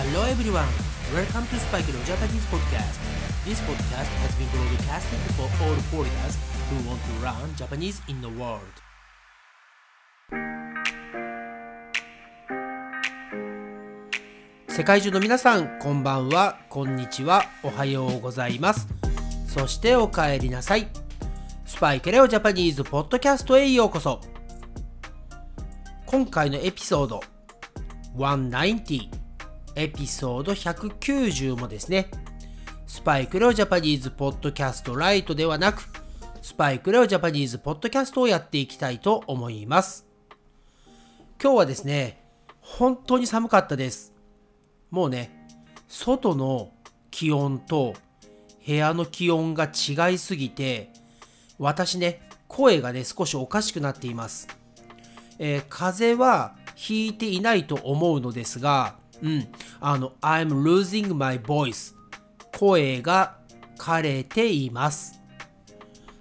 Hello everyone, welcome to Spike no Japanese podcast. This podcast has been broadcasted for all foreigners who want to learn Japanese in the world. 世界中の皆さん、こんばんは、こんにちは、おはようございます。そしてお帰りなさい。スパイクレオジャパニーズポッドキャストへようこそ。今回のエピソード190エピソード190もですね、スパイクレオ Japanese Podcast Light ではなく、スパイクレオ Japanese Podcast をやっていきたいと思います。今日はですね、本当に寒かったです。もうね、外の気温と部屋の気温が違いすぎて、私ね、声がね、少しおかしくなっています。えー、風邪はひいていないと思うのですが、うん、あの、I'm losing my voice 声が枯れています。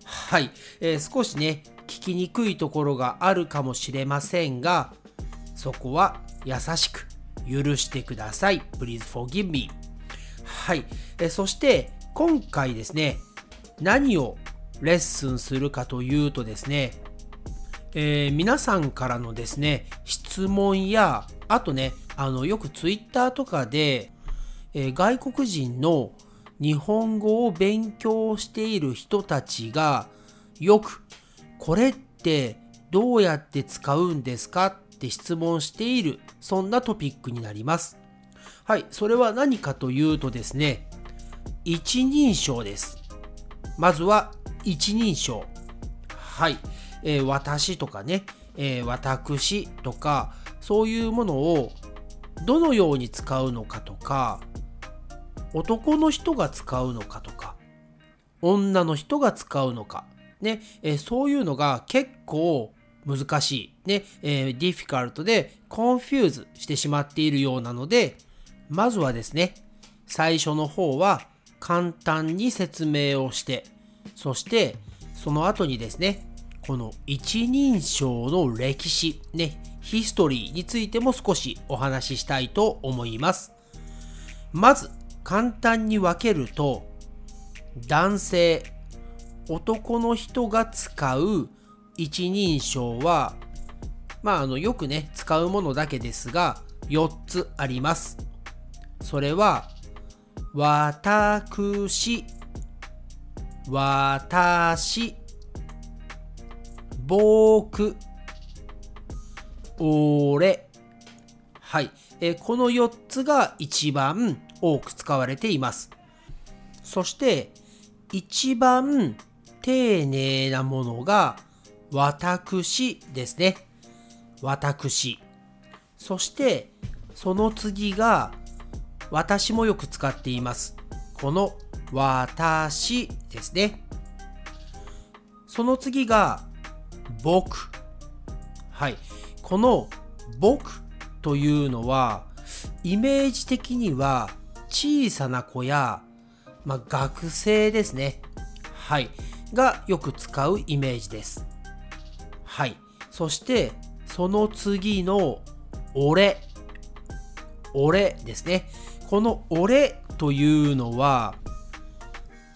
はい、えー、少しね、聞きにくいところがあるかもしれませんが、そこは優しく許してください。Please forgive me. はい、えー、そして今回ですね、何をレッスンするかというとですね、えー、皆さんからのですね、質問や、あとね、あの、よくツイッターとかで、えー、外国人の日本語を勉強している人たちが、よく、これってどうやって使うんですかって質問している、そんなトピックになります。はい、それは何かというとですね、一人称です。まずは一人称。はい。えー、私とかね、えー、私とか、そういうものをどのように使うのかとか、男の人が使うのかとか、女の人が使うのか、ね、えー、そういうのが結構難しい、ね、えー、 difficult で confuse してしまっているようなので、まずはですね、最初の方は簡単に説明をして、そしてその後にですね、この一人称の歴史、ね、ヒストリーについても少しお話ししたいと思います。まず、簡単に分けると、男性、男の人が使う一人称は、まあ、あの、よくね、使うものだけですが、4つあります。それは、私、私、僕、俺。はい、えー、この4つが一番多く使われています。そして、一番丁寧なものが私ですね。私。そして、その次が私もよく使っています。この私ですね。その次が僕。はい。この僕というのは、イメージ的には小さな子や、まあ、学生ですね。はい。がよく使うイメージです。はい。そして、その次の俺。俺ですね。この俺というのは、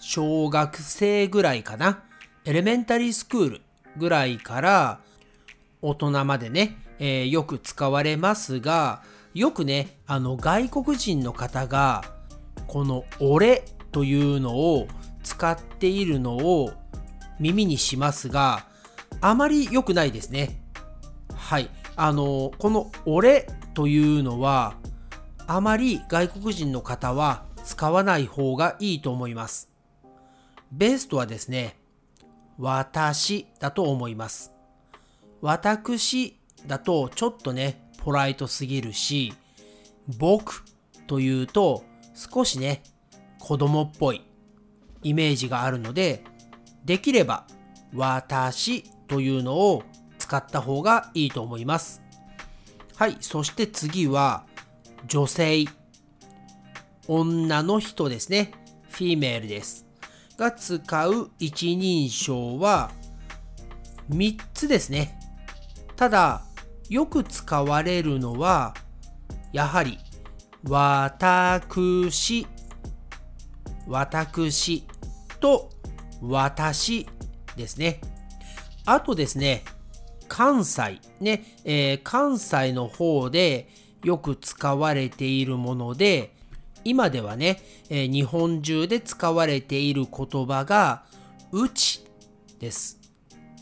小学生ぐらいかな。エレメンタリースクールぐらいから大人までね、えー、よく使われますが、よくね、あの外国人の方が、この俺というのを使っているのを耳にしますが、あまり良くないですね。はい。あの、この俺というのは、あまり外国人の方は使わない方がいいと思います。ベストはですね、私だと思います。私だとちょっとね、ポライトすぎるし、僕というと少しね、子供っぽいイメージがあるので、できれば私というのを使った方がいいと思います。はい、そして次は女性。女の人ですね。フィメールです。が使う一人称は3つですね。ただ、よく使われるのは、やはり私、私と私ですね。あとですね、関西ね、えー、関西の方でよく使われているもので、今ではね、えー、日本中で使われている言葉が、うちです。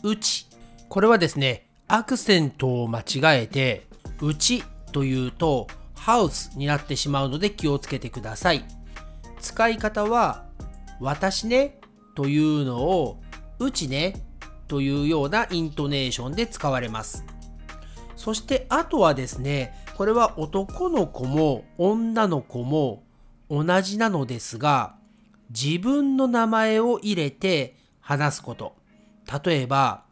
うち。これはですね、アクセントを間違えて、うちというと、ハウスになってしまうので気をつけてください。使い方は、私ねというのを、うちねというようなイントネーションで使われます。そしてあとはですね、これは男の子も女の子も同じなのですが、自分の名前を入れて話すこと。例えば、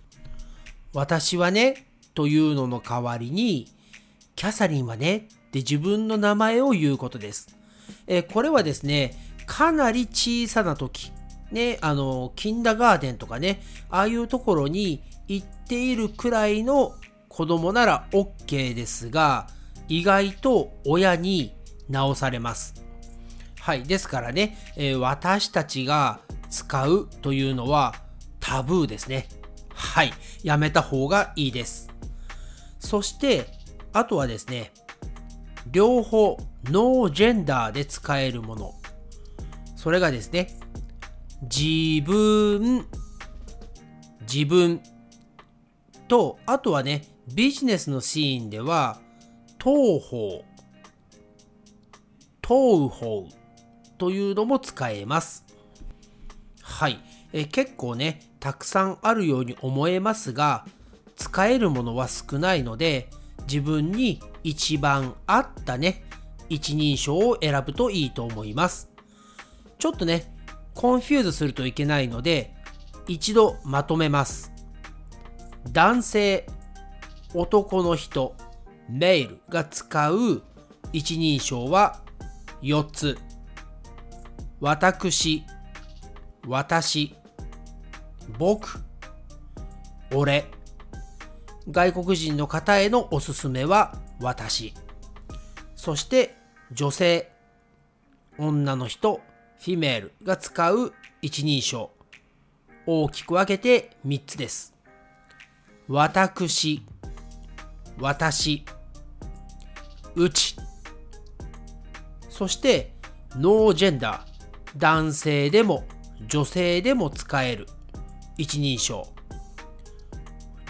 私はねというのの代わりに、キャサリンはねって自分の名前を言うことです。えこれはですね、かなり小さな時、ね、あの、キンダガーデンとかね、ああいうところに行っているくらいの子供なら OK ですが、意外と親に直されます。はい。ですからね、えー、私たちが使うというのはタブーですね。はい。やめた方がいいです。そして、あとはですね、両方ノージェンダーで使えるもの。それがですね、自分、自分と、あとはね、ビジネスのシーンでは、当方、当方というのも使えます。はい、え結構ね、たくさんあるように思えますが、使えるものは少ないので、自分に一番合ったね、一人称を選ぶといいと思います。ちょっとね、 confuse するといけないので、一度まとめます。男性、男の人、メールが使う一人称は4つ。私、私、僕、俺。外国人の方へのおすすめは私。そして女性、女の人、フィメールが使う一人称。大きく分けて3つです。私、私、うち。そして、ノージェンダー。男性でも女性でも使える一人称。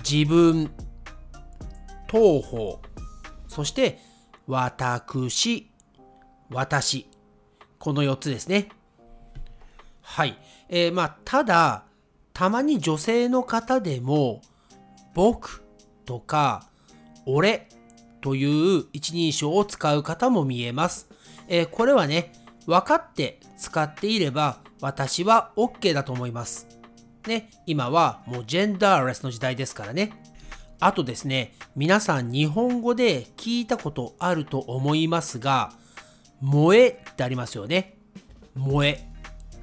自分、東方。そして、私、私。この4つですね。はい。えー、まあ、ただ、たまに女性の方でも、僕とか、俺という一人称を使う方も見えます。えー、これはね、分かって使っていれば私は OK だと思います。ね、今はもうジェンダーレスの時代ですからね。あとですね、皆さん日本語で聞いたことあると思いますが、萌えってありますよね。萌え。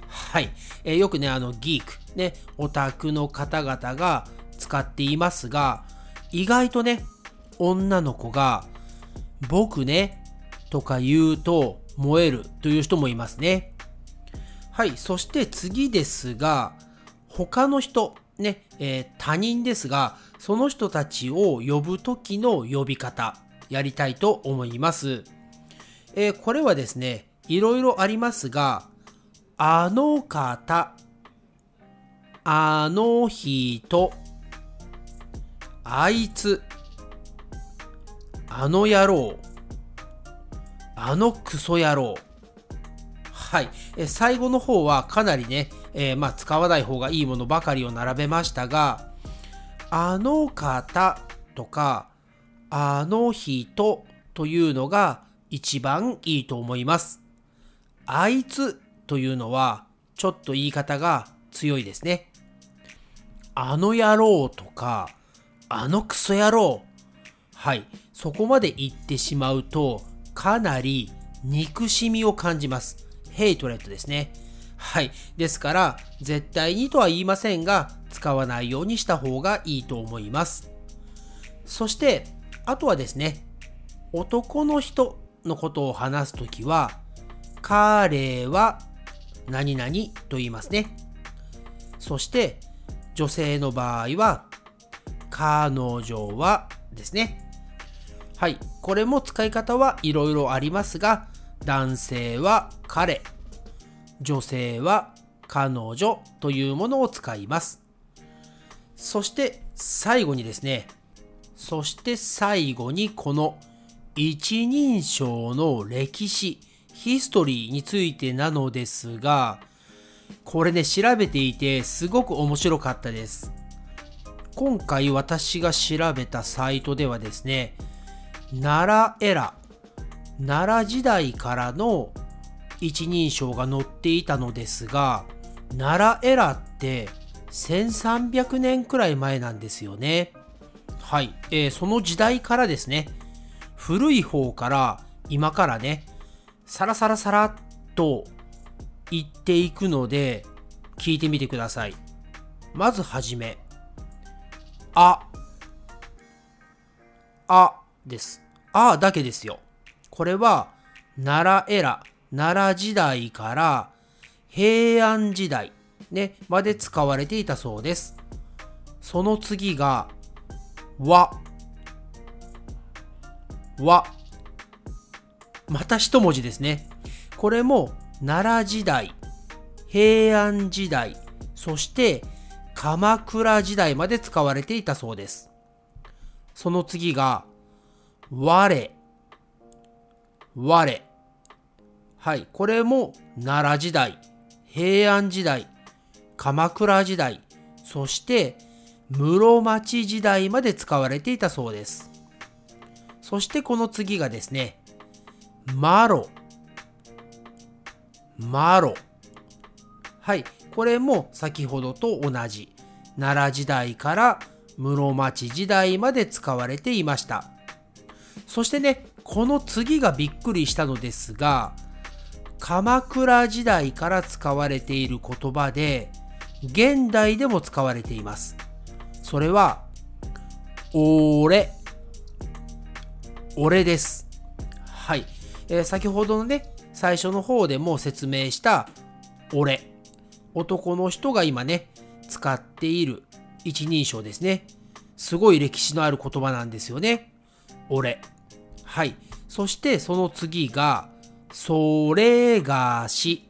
はい。えー、よくね、あの、ギーク、ね、オタクの方々が使っていますが、意外とね、女の子が、僕ね、とか言うと燃えるという人もいますね。はい。そして次ですが、他の人、ね、えー、他人ですが、その人たちを呼ぶ時の呼び方、やりたいと思います。えー、これはですね、いろいろありますが、あの方、あの人、あいつ、あの野郎、あのクソ野郎。はい。え最後の方はかなりね、えー、まあ、使わない方がいいものばかりを並べましたが、あの方とか、あの人というのが一番いいと思います。あいつというのはちょっと言い方が強いですね。あの野郎とか、あのクソ野郎。はい。そこまで言ってしまうと、かなり憎しみを感じます。ヘイトレットですね。はい。ですから、絶対にとは言いませんが、使わないようにした方がいいと思います。そして、あとはですね、男の人のことを話すときは、彼は何々と言いますね。そして女性の場合は、彼女はですね。はい。これも使い方はいろいろありますが、男性は彼、女性は彼女というものを使います。そして最後にですね、そして最後にこの一人称の歴史、ヒストリーについてなのですが、これね、調べていてすごく面白かったです。今回私が調べたサイトではですね、奈良エラ、奈良時代からの一人称が載っていたのですが、奈良エラって1300年くらい前なんですよね。はい、えー、その時代からですね、古い方から今からね、サラサラサラっと言っていくので、聞いてみてください。まずはじめ、あ、あです。あだけですよ。これは、奈良エラ、奈良時代から平安時代、ね、まで使われていたそうです。その次が、わ、わ、また一文字ですね。これも奈良時代、平安時代、そして鎌倉時代まで使われていたそうです。その次が、我、我。はい、これも奈良時代、平安時代、鎌倉時代、そして室町時代まで使われていたそうです。そしてこの次がですね、マロ。マロ。はい。これも先ほどと同じ。奈良時代から室町時代まで使われていました。そしてね、この次がびっくりしたのですが、鎌倉時代から使われている言葉で、現代でも使われています。それは、俺。俺です。はい。えー、先ほどのね、最初の方でも説明した俺。男の人が今ね、使っている一人称ですね。すごい歴史のある言葉なんですよね。俺。はい。そしてその次が、それがし。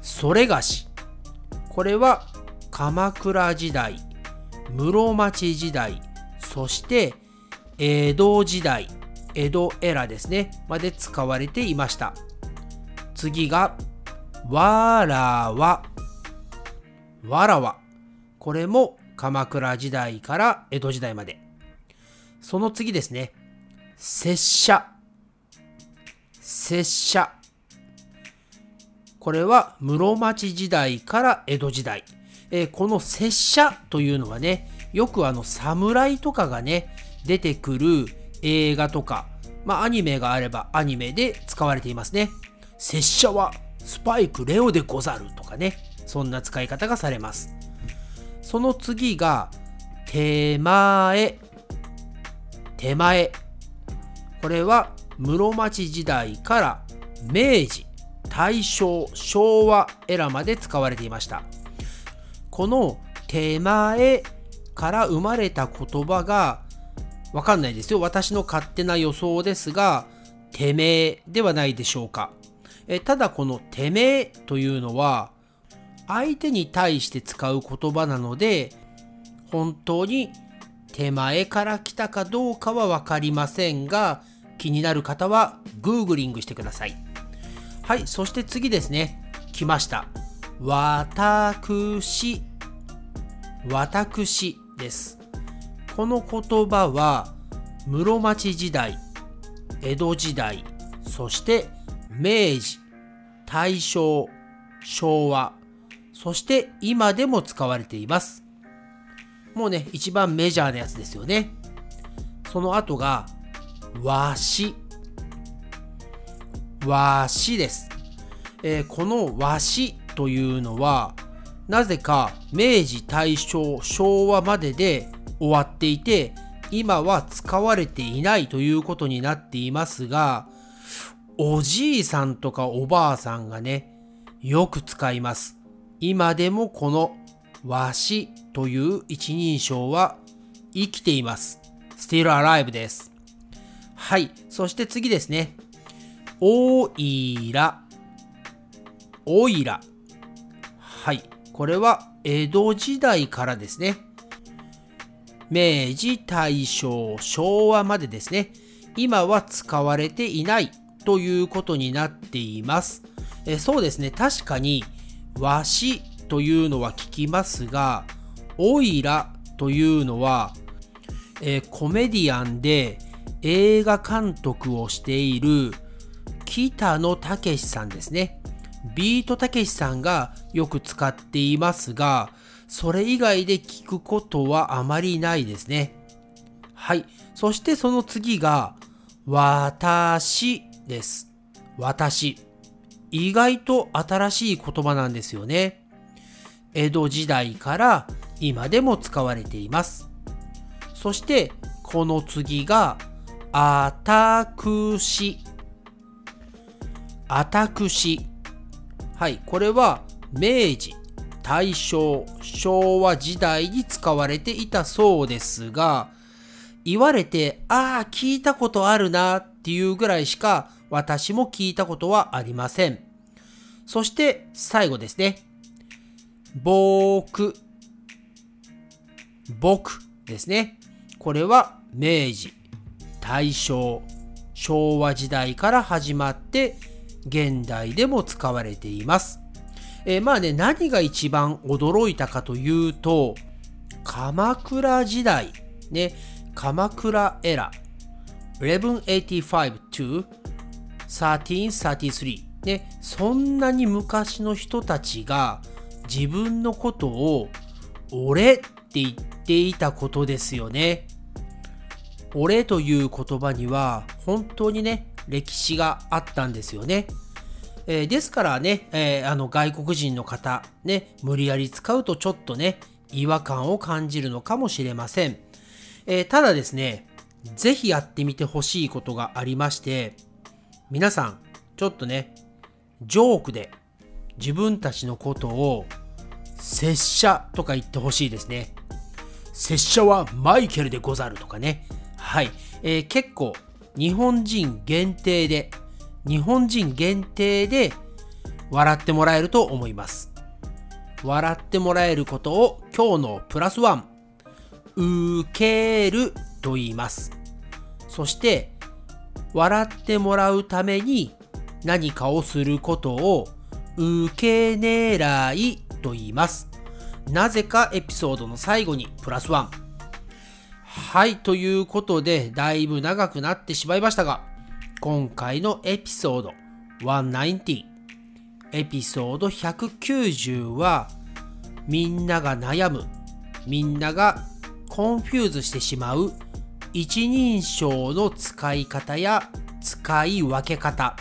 それがし。これは鎌倉時代、室町時代、そして江戸時代江戸エラですね、まで使われていました。次が、わらわ。わらわ。これも鎌倉時代から江戸時代まで。その次ですね、拙者。拙者。これは室町時代から江戸時代。えー、この拙者というのはね、よくあの侍とかがね、出てくる映画とか、まあ、アニメがあればアニメで使われていますね。拙者はスパイクレオでござるとかね、そんな使い方がされます。その次が、手前。手前。これは室町時代から明治、大正、昭和エラまで使われていました。この手前から生まれた言葉がわかんないですよ。私の勝手な予想ですが、てめえではないでしょうか。えただこのてめえというのは、相手に対して使う言葉なので、本当に手前から来たかどうかは分かりませんが、気になる方はグーグリングしてください。はい、そして次ですね。来ました。私、私です。この言葉は室町時代、江戸時代、そして明治、大正、昭和、そして今でも使われています。もうね、一番メジャーなやつですよね。その後が、和紙。和紙です。えー、この和紙というのは、なぜか明治、大正、昭和までで終わっていて今は使われていないということになっていますが、おじいさんとかおばあさんがね、よく使います。今でもこのわしという一人称は生きています。still alive です。はい。そして次ですね。おいら。おいら。はい。これは江戸時代からですね。明治、大正、昭和までですね。今は使われていないということになっています。えそうですね。確かに、わしというのは聞きますが、おいらというのは、えコメディアンで映画監督をしている北野武さんですね。ビートたけしさんがよく使っていますが、それ以外で聞くことはあまりないですね。はい。そしてその次が、私です。私。意外と新しい言葉なんですよね。江戸時代から今でも使われています。そしてこの次があたくし。あたくし。はい、これは明治、大正、昭和時代に使われていたそうですが、言われて、ああ、聞いたことあるなっていうぐらいしか私も聞いたことはありません。そして最後ですね。僕。僕ですね。これは明治、大正、昭和時代から始まって現代でも使われています。えー、まあね、何が一番驚いたかというと、鎌倉時代、ね、鎌倉エラ、1185 to 1333、ね、そんなに昔の人たちが自分のことを俺って言っていたことですよね。俺という言葉には本当にね、歴史があったんですよね。えー、ですからね、えー、あの外国人の方、ね、無理やり使うとちょっとね、違和感を感じるのかもしれません。えー、ただですね、ぜひやってみてほしいことがありまして、皆さん、ちょっとね、ジョークで自分たちのことを拙者とか言ってほしいですね。拙者はマイケルでござるとかね。はい。えー、結構日本人限定で日本人限定で笑ってもらえると思います。笑ってもらえることを今日のプラスワン、受けると言います。そして、笑ってもらうために何かをすることを受け狙いと言います。なぜかエピソードの最後にプラスワン。はい、ということで、だいぶ長くなってしまいましたが、今回のエピソード190エピソード190はみんなが悩むみんなが confuse してしまう一人称の使い方や使い分け方。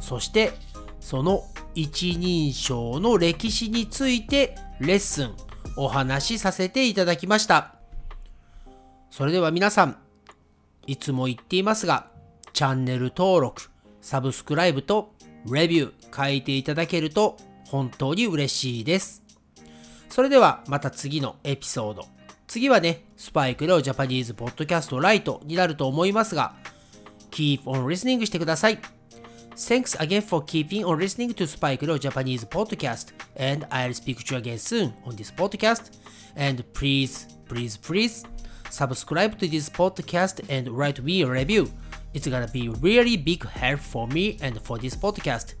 そしてその一人称の歴史についてレッスンお話しさせていただきました。それでは皆さんいつも言っていますがチャンネル登録、サブスクライブとレビュー書いていただけると本当に嬉しいです。それではまた次のエピソード。次はね、スパイクレオジャパニーズポッドキャストライトになると思いますが、keep on listening してください。Thanks again for keeping on listening to Spike Leo Japanese podcast and I'll speak to you again soon on this podcast and please, please, please subscribe to this podcast and write me a review It's gonna be really big help for me and for this podcast.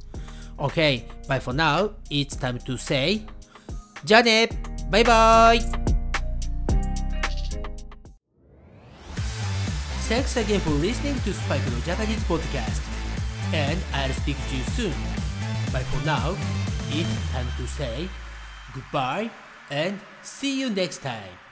Okay, but for now, it's time to say じゃあねバイバイ Thanks again for listening to Spike no Japanese podcast. And I'll speak to you soon. But for now, it's time to say goodbye and see you next time.